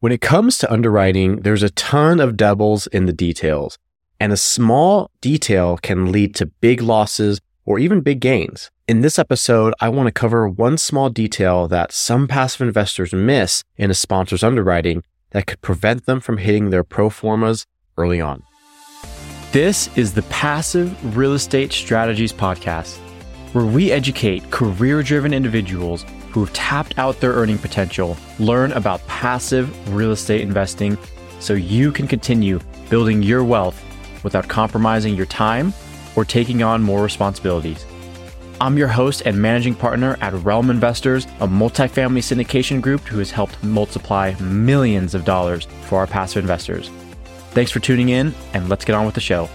When it comes to underwriting, there's a ton of devils in the details, and a small detail can lead to big losses or even big gains. In this episode, I want to cover one small detail that some passive investors miss in a sponsor's underwriting that could prevent them from hitting their pro formas early on. This is the Passive Real Estate Strategies Podcast, where we educate career driven individuals who have tapped out their earning potential, learn about passive real estate investing so you can continue building your wealth without compromising your time or taking on more responsibilities. I'm your host and managing partner at Realm Investors, a multifamily syndication group who has helped multiply millions of dollars for our passive investors. Thanks for tuning in, and let's get on with the show.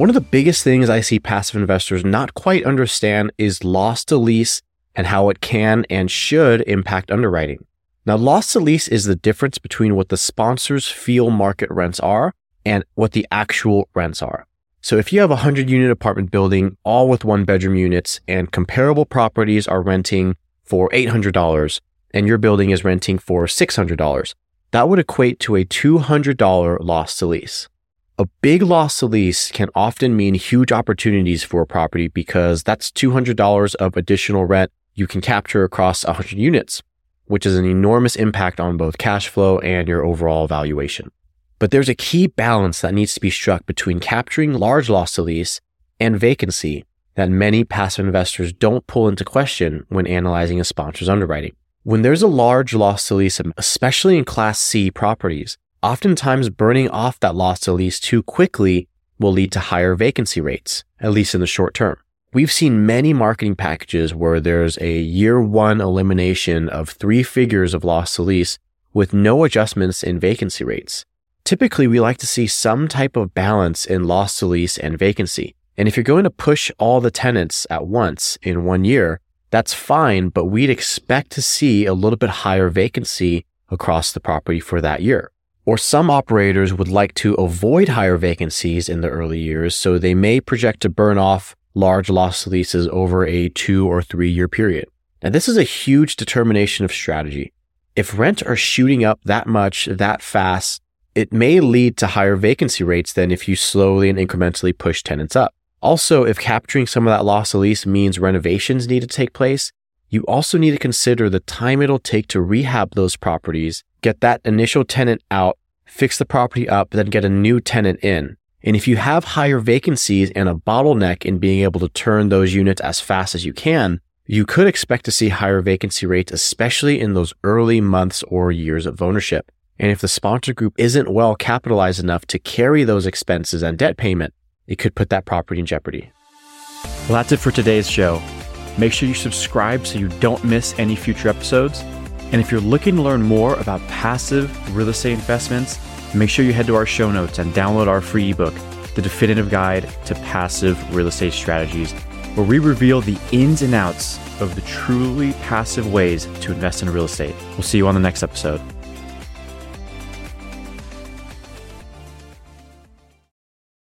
One of the biggest things I see passive investors not quite understand is loss to lease and how it can and should impact underwriting. Now, loss to lease is the difference between what the sponsors feel market rents are and what the actual rents are. So if you have a 100 unit apartment building, all with one bedroom units, and comparable properties are renting for $800 and your building is renting for $600, that would equate to a $200 loss to lease. A big loss to lease can often mean huge opportunities for a property because that's $200 of additional rent you can capture across 100 units, which is an enormous impact on both cash flow and your overall valuation. But there's a key balance that needs to be struck between capturing large loss to lease and vacancy that many passive investors don't pull into question when analyzing a sponsor's underwriting. When there's a large loss to lease, especially in Class C properties, Oftentimes, burning off that loss to lease too quickly will lead to higher vacancy rates, at least in the short term. We've seen many marketing packages where there's a year one elimination of three figures of loss to lease with no adjustments in vacancy rates. Typically, we like to see some type of balance in loss to lease and vacancy. And if you're going to push all the tenants at once in one year, that's fine, but we'd expect to see a little bit higher vacancy across the property for that year. Or some operators would like to avoid higher vacancies in the early years, so they may project to burn off large loss leases over a two or three year period. Now, this is a huge determination of strategy. If rents are shooting up that much, that fast, it may lead to higher vacancy rates than if you slowly and incrementally push tenants up. Also, if capturing some of that loss of lease means renovations need to take place, you also need to consider the time it'll take to rehab those properties, get that initial tenant out, fix the property up, then get a new tenant in. And if you have higher vacancies and a bottleneck in being able to turn those units as fast as you can, you could expect to see higher vacancy rates, especially in those early months or years of ownership. And if the sponsor group isn't well capitalized enough to carry those expenses and debt payment, it could put that property in jeopardy. Well, that's it for today's show. Make sure you subscribe so you don't miss any future episodes. And if you're looking to learn more about passive real estate investments, make sure you head to our show notes and download our free ebook, The Definitive Guide to Passive Real Estate Strategies, where we reveal the ins and outs of the truly passive ways to invest in real estate. We'll see you on the next episode.